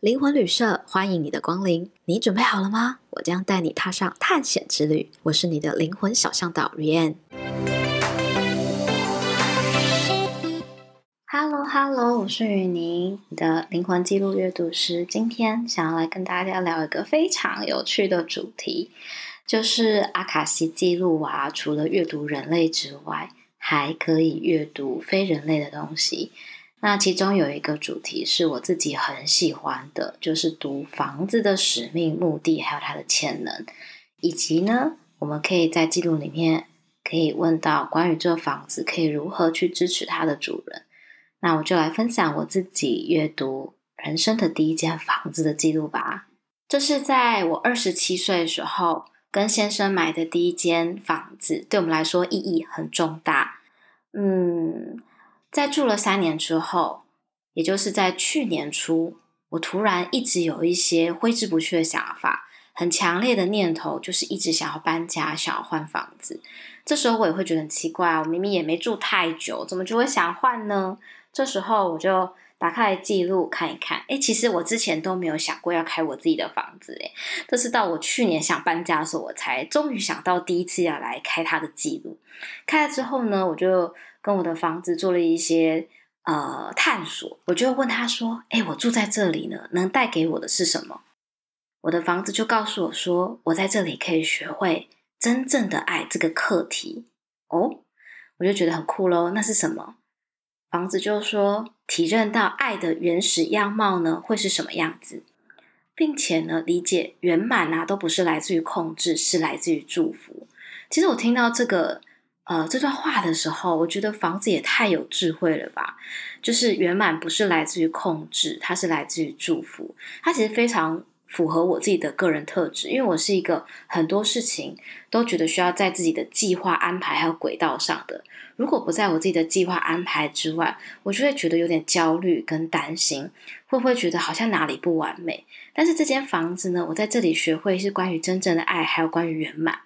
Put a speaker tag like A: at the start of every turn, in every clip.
A: 灵魂旅社欢迎你的光临，你准备好了吗？我将带你踏上探险之旅。我是你的灵魂小向导 Rianne。Hello Hello，我是雨宁，你的灵魂记录阅读师。今天想要来跟大家聊一个非常有趣的主题，就是阿卡西记录啊，除了阅读人类之外，还可以阅读非人类的东西。那其中有一个主题是我自己很喜欢的，就是读房子的使命、目的，还有它的潜能，以及呢，我们可以在记录里面可以问到关于这房子可以如何去支持它的主人。那我就来分享我自己阅读人生的第一间房子的记录吧。这是在我二十七岁的时候跟先生买的第一间房子，对我们来说意义很重大。嗯。在住了三年之后，也就是在去年初，我突然一直有一些挥之不去的想法，很强烈的念头，就是一直想要搬家，想要换房子。这时候我也会觉得很奇怪，我明明也没住太久，怎么就会想换呢？这时候我就打开来记录看一看，诶，其实我之前都没有想过要开我自己的房子，诶，这是到我去年想搬家的时候，我才终于想到第一次要来开它的记录。开了之后呢，我就。跟我的房子做了一些呃探索，我就问他说：“哎，我住在这里呢，能带给我的是什么？”我的房子就告诉我说：“我在这里可以学会真正的爱这个课题。”哦，我就觉得很酷喽。那是什么？房子就说：“体认到爱的原始样貌呢，会是什么样子，并且呢，理解圆满啊，都不是来自于控制，是来自于祝福。”其实我听到这个。呃，这段话的时候，我觉得房子也太有智慧了吧！就是圆满不是来自于控制，它是来自于祝福。它其实非常符合我自己的个人特质，因为我是一个很多事情都觉得需要在自己的计划安排还有轨道上的。如果不在我自己的计划安排之外，我就会觉得有点焦虑跟担心，会不会觉得好像哪里不完美？但是这间房子呢，我在这里学会是关于真正的爱，还有关于圆满。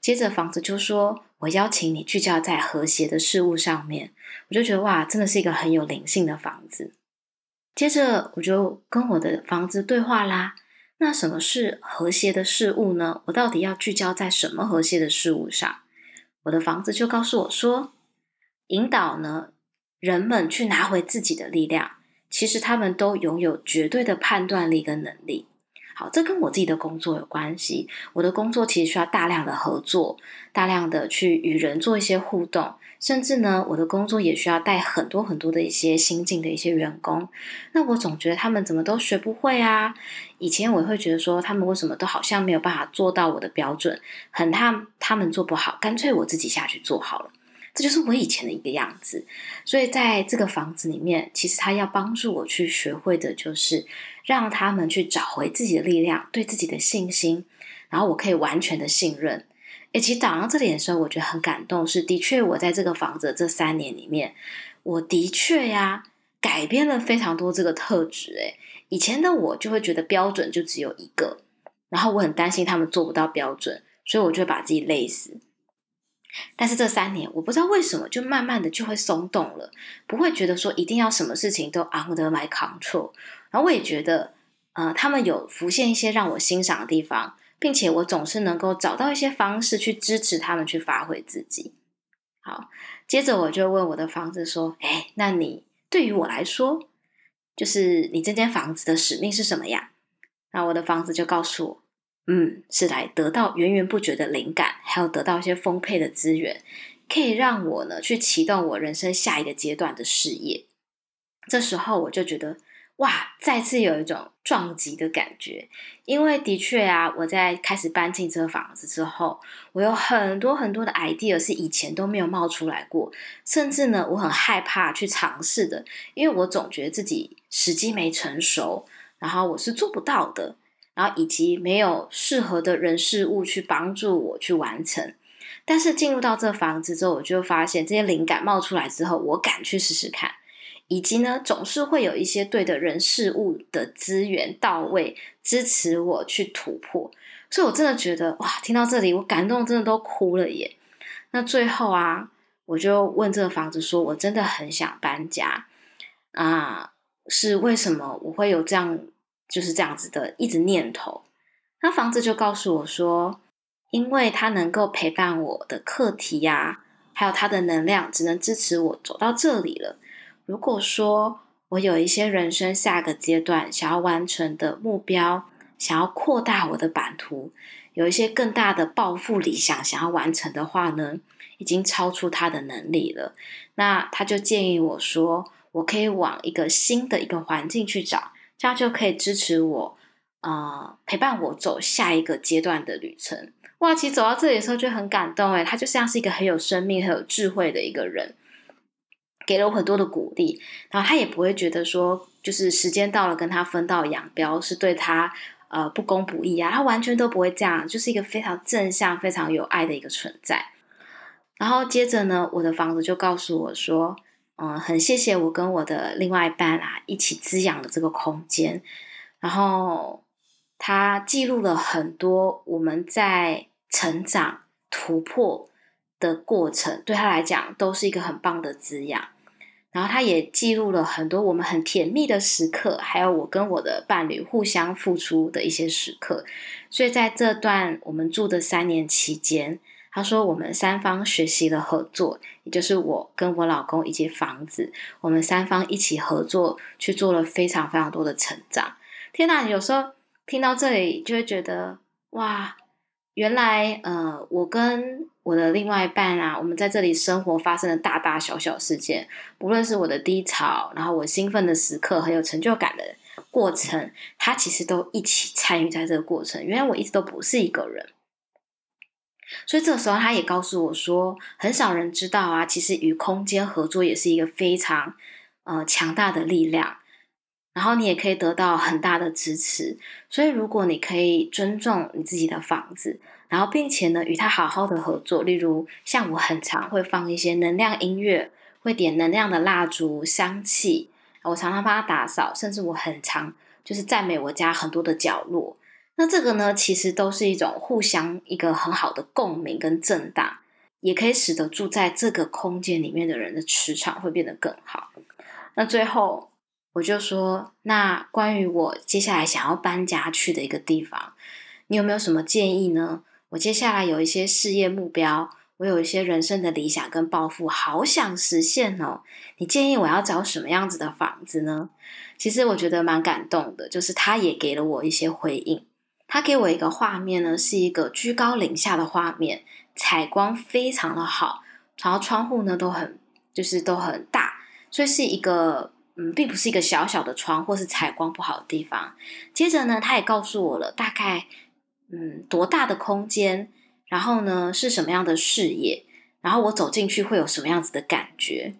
A: 接着房子就说。我邀请你聚焦在和谐的事物上面，我就觉得哇，真的是一个很有灵性的房子。接着我就跟我的房子对话啦。那什么是和谐的事物呢？我到底要聚焦在什么和谐的事物上？我的房子就告诉我说，引导呢，人们去拿回自己的力量。其实他们都拥有绝对的判断力跟能力。好，这跟我自己的工作有关系。我的工作其实需要大量的合作，大量的去与人做一些互动，甚至呢，我的工作也需要带很多很多的一些新进的一些员工。那我总觉得他们怎么都学不会啊！以前我会觉得说，他们为什么都好像没有办法做到我的标准，很怕他们做不好，干脆我自己下去做好了。这就是我以前的一个样子，所以在这个房子里面，其实他要帮助我去学会的，就是让他们去找回自己的力量，对自己的信心，然后我可以完全的信任。诶，其实讲到这里的时候，我觉得很感动，是的确我在这个房子这三年里面，我的确呀改变了非常多这个特质。诶，以前的我就会觉得标准就只有一个，然后我很担心他们做不到标准，所以我就会把自己累死。但是这三年，我不知道为什么，就慢慢的就会松动了，不会觉得说一定要什么事情都 under my control。然后我也觉得，呃，他们有浮现一些让我欣赏的地方，并且我总是能够找到一些方式去支持他们去发挥自己。好，接着我就问我的房子说：“哎，那你对于我来说，就是你这间房子的使命是什么呀？”那我的房子就告诉我。嗯，是来得到源源不绝的灵感，还有得到一些丰沛的资源，可以让我呢去启动我人生下一个阶段的事业。这时候我就觉得，哇，再次有一种撞击的感觉，因为的确啊，我在开始搬进这个房子之后，我有很多很多的 idea 是以前都没有冒出来过，甚至呢，我很害怕去尝试的，因为我总觉得自己时机没成熟，然后我是做不到的。然后以及没有适合的人事物去帮助我去完成，但是进入到这房子之后，我就发现这些灵感冒出来之后，我敢去试试看，以及呢，总是会有一些对的人事物的资源到位，支持我去突破。所以我真的觉得哇，听到这里我感动真的都哭了耶。那最后啊，我就问这个房子说，我真的很想搬家啊，是为什么我会有这样就是这样子的一直念头。那房子就告诉我说，因为它能够陪伴我的课题呀、还有它的能量，只能支持我走到这里了。如果说我有一些人生下个阶段想要完成的目标，想要扩大我的版图，有一些更大的抱负理想想要完成的话呢，已经超出他的能力了。那他就建议我说，我可以往一个新的一个环境去找，这样就可以支持我。啊、呃，陪伴我走下一个阶段的旅程。哇，其实走到这里的时候就很感动诶，他就像是一个很有生命、很有智慧的一个人，给了我很多的鼓励。然后他也不会觉得说，就是时间到了跟他分道扬镳是对他呃不公不义啊，他完全都不会这样，就是一个非常正向、非常有爱的一个存在。然后接着呢，我的房子就告诉我说，嗯、很谢谢我跟我的另外一半啊一起滋养的这个空间，然后。他记录了很多我们在成长、突破的过程，对他来讲都是一个很棒的滋养。然后他也记录了很多我们很甜蜜的时刻，还有我跟我的伴侣互相付出的一些时刻。所以在这段我们住的三年期间，他说我们三方学习了合作，也就是我跟我老公以及房子，我们三方一起合作去做了非常非常多的成长。天哪，有时候。听到这里就会觉得哇，原来呃，我跟我的另外一半啊，我们在这里生活发生的大大小小事件，不论是我的低潮，然后我兴奋的时刻，很有成就感的过程，他其实都一起参与在这个过程。原来我一直都不是一个人，所以这个时候他也告诉我说，很少人知道啊，其实与空间合作也是一个非常呃强大的力量。然后你也可以得到很大的支持，所以如果你可以尊重你自己的房子，然后并且呢与他好好的合作，例如像我很常会放一些能量音乐，会点能量的蜡烛、香气，我常常帮他打扫，甚至我很常就是赞美我家很多的角落。那这个呢，其实都是一种互相一个很好的共鸣跟震荡，也可以使得住在这个空间里面的人的磁场会变得更好。那最后。我就说，那关于我接下来想要搬家去的一个地方，你有没有什么建议呢？我接下来有一些事业目标，我有一些人生的理想跟抱负，好想实现哦。你建议我要找什么样子的房子呢？其实我觉得蛮感动的，就是他也给了我一些回应。他给我一个画面呢，是一个居高临下的画面，采光非常的好，然后窗户呢都很就是都很大，所以是一个。嗯，并不是一个小小的窗，或是采光不好的地方。接着呢，他也告诉我了大概嗯多大的空间，然后呢是什么样的视野，然后我走进去会有什么样子的感觉。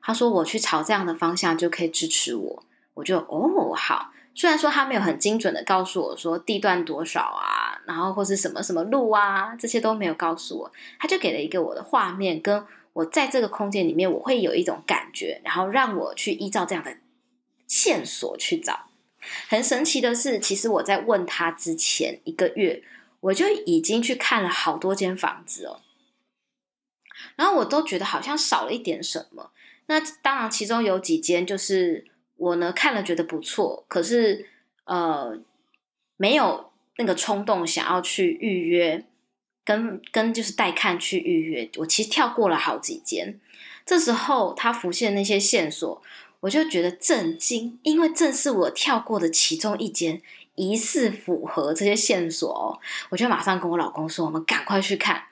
A: 他说我去朝这样的方向就可以支持我，我就哦好。虽然说他没有很精准的告诉我说地段多少啊，然后或是什么什么路啊，这些都没有告诉我，他就给了一个我的画面跟。我在这个空间里面，我会有一种感觉，然后让我去依照这样的线索去找。很神奇的是，其实我在问他之前一个月，我就已经去看了好多间房子哦。然后我都觉得好像少了一点什么。那当然，其中有几间就是我呢看了觉得不错，可是呃没有那个冲动想要去预约。跟跟就是带看去预约，我其实跳过了好几间。这时候他浮现那些线索，我就觉得震惊，因为正是我跳过的其中一间疑似符合这些线索哦。我就马上跟我老公说：“我们赶快去看。”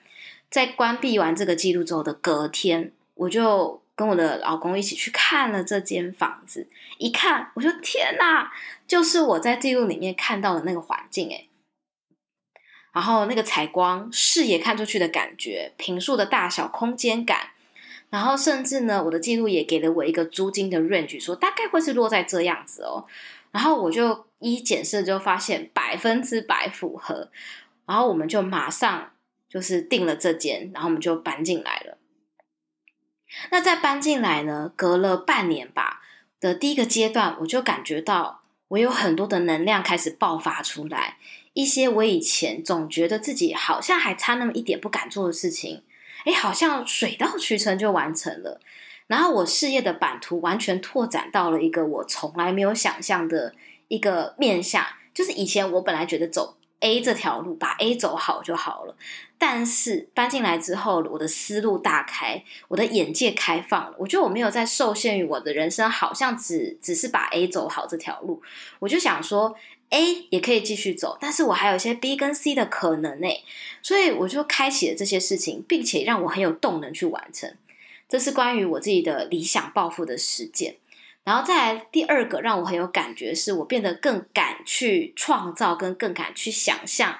A: 在关闭完这个记录之后的隔天，我就跟我的老公一起去看了这间房子。一看，我说：“天哪，就是我在记录里面看到的那个环境诶。”然后那个采光、视野看出去的感觉、平数的大小、空间感，然后甚至呢，我的记录也给了我一个租金的 range，说大概会是落在这样子哦。然后我就一检视就发现百分之百符合，然后我们就马上就是订了这间，然后我们就搬进来了。那在搬进来呢，隔了半年吧的第一个阶段，我就感觉到我有很多的能量开始爆发出来。一些我以前总觉得自己好像还差那么一点不敢做的事情，诶，好像水到渠成就完成了。然后我事业的版图完全拓展到了一个我从来没有想象的一个面向，就是以前我本来觉得走 A 这条路，把 A 走好就好了。但是搬进来之后，我的思路大开，我的眼界开放了。我觉得我没有再受限于我的人生，好像只只是把 A 走好这条路。我就想说，A 也可以继续走，但是我还有一些 B 跟 C 的可能呢。所以我就开启了这些事情，并且让我很有动能去完成。这是关于我自己的理想抱负的实践。然后再来第二个，让我很有感觉，是我变得更敢去创造，跟更敢去想象。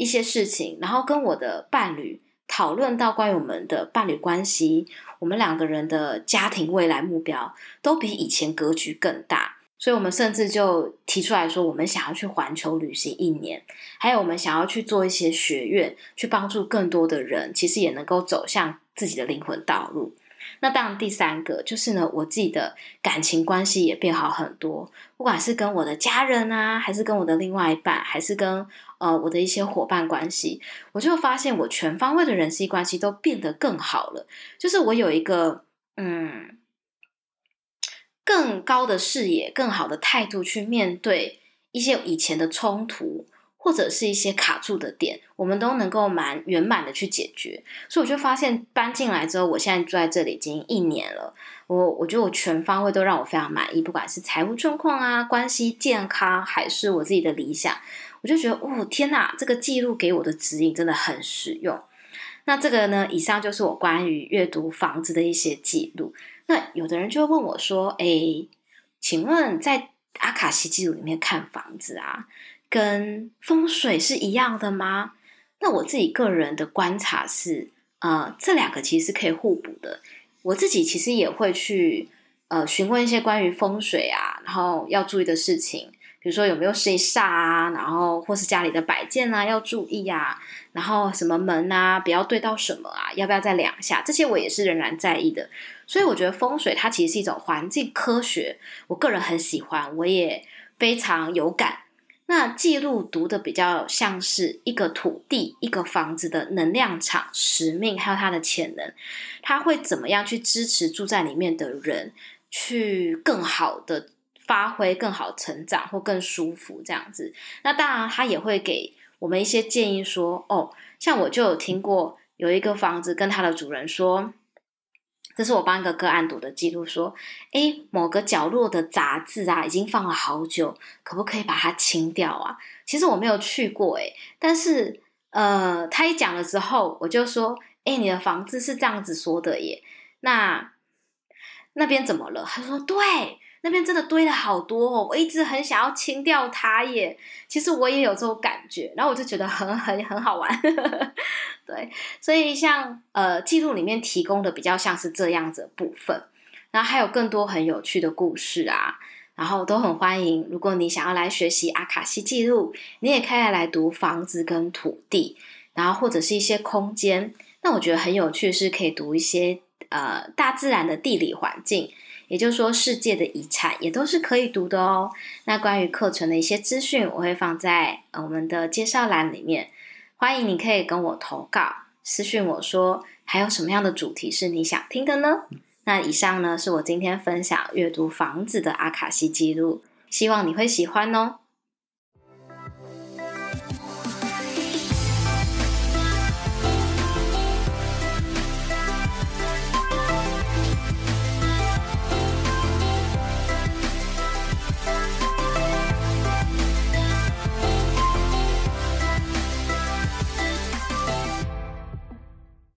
A: 一些事情，然后跟我的伴侣讨论到关于我们的伴侣关系，我们两个人的家庭未来目标都比以前格局更大，所以我们甚至就提出来说，我们想要去环球旅行一年，还有我们想要去做一些学院，去帮助更多的人，其实也能够走向自己的灵魂道路。那当然，第三个就是呢，我自己的感情关系也变好很多，不管是跟我的家人啊，还是跟我的另外一半，还是跟呃我的一些伙伴关系，我就发现我全方位的人际关系都变得更好了。就是我有一个嗯更高的视野、更好的态度去面对一些以前的冲突。或者是一些卡住的点，我们都能够蛮圆满的去解决。所以我就发现搬进来之后，我现在住在这里已经一年了。我我觉得我全方位都让我非常满意，不管是财务状况啊、关系、健康，还是我自己的理想，我就觉得哦天哪，这个记录给我的指引真的很实用。那这个呢，以上就是我关于阅读房子的一些记录。那有的人就会问我说：“诶，请问在阿卡西记录里面看房子啊？”跟风水是一样的吗？那我自己个人的观察是，呃，这两个其实是可以互补的。我自己其实也会去呃询问一些关于风水啊，然后要注意的事情，比如说有没有谁煞啊，然后或是家里的摆件啊要注意啊，然后什么门啊不要对到什么啊，要不要再量一下？这些我也是仍然在意的。所以我觉得风水它其实是一种环境科学，我个人很喜欢，我也非常有感。那记录读的比较像是一个土地、一个房子的能量场、使命，还有它的潜能，它会怎么样去支持住在里面的人，去更好的发挥、更好成长或更舒服这样子。那当然，它也会给我们一些建议，说哦，像我就有听过有一个房子跟它的主人说。这是我帮一个个案读的记录，说，诶，某个角落的杂志啊，已经放了好久，可不可以把它清掉啊？其实我没有去过，诶，但是，呃，他一讲了之后，我就说，诶，你的房子是这样子说的耶，那那边怎么了？他说，对。那边真的堆了好多哦，我一直很想要清掉它耶。其实我也有这种感觉，然后我就觉得很很很好玩。对，所以像呃记录里面提供的比较像是这样子的部分，然后还有更多很有趣的故事啊，然后都很欢迎。如果你想要来学习阿卡西记录，你也可以来读房子跟土地，然后或者是一些空间。那我觉得很有趣是可以读一些呃大自然的地理环境。也就是说，世界的遗产也都是可以读的哦。那关于课程的一些资讯，我会放在我们的介绍栏里面。欢迎你可以跟我投稿，私讯我说还有什么样的主题是你想听的呢？那以上呢是我今天分享阅读房子的阿卡西记录，希望你会喜欢哦。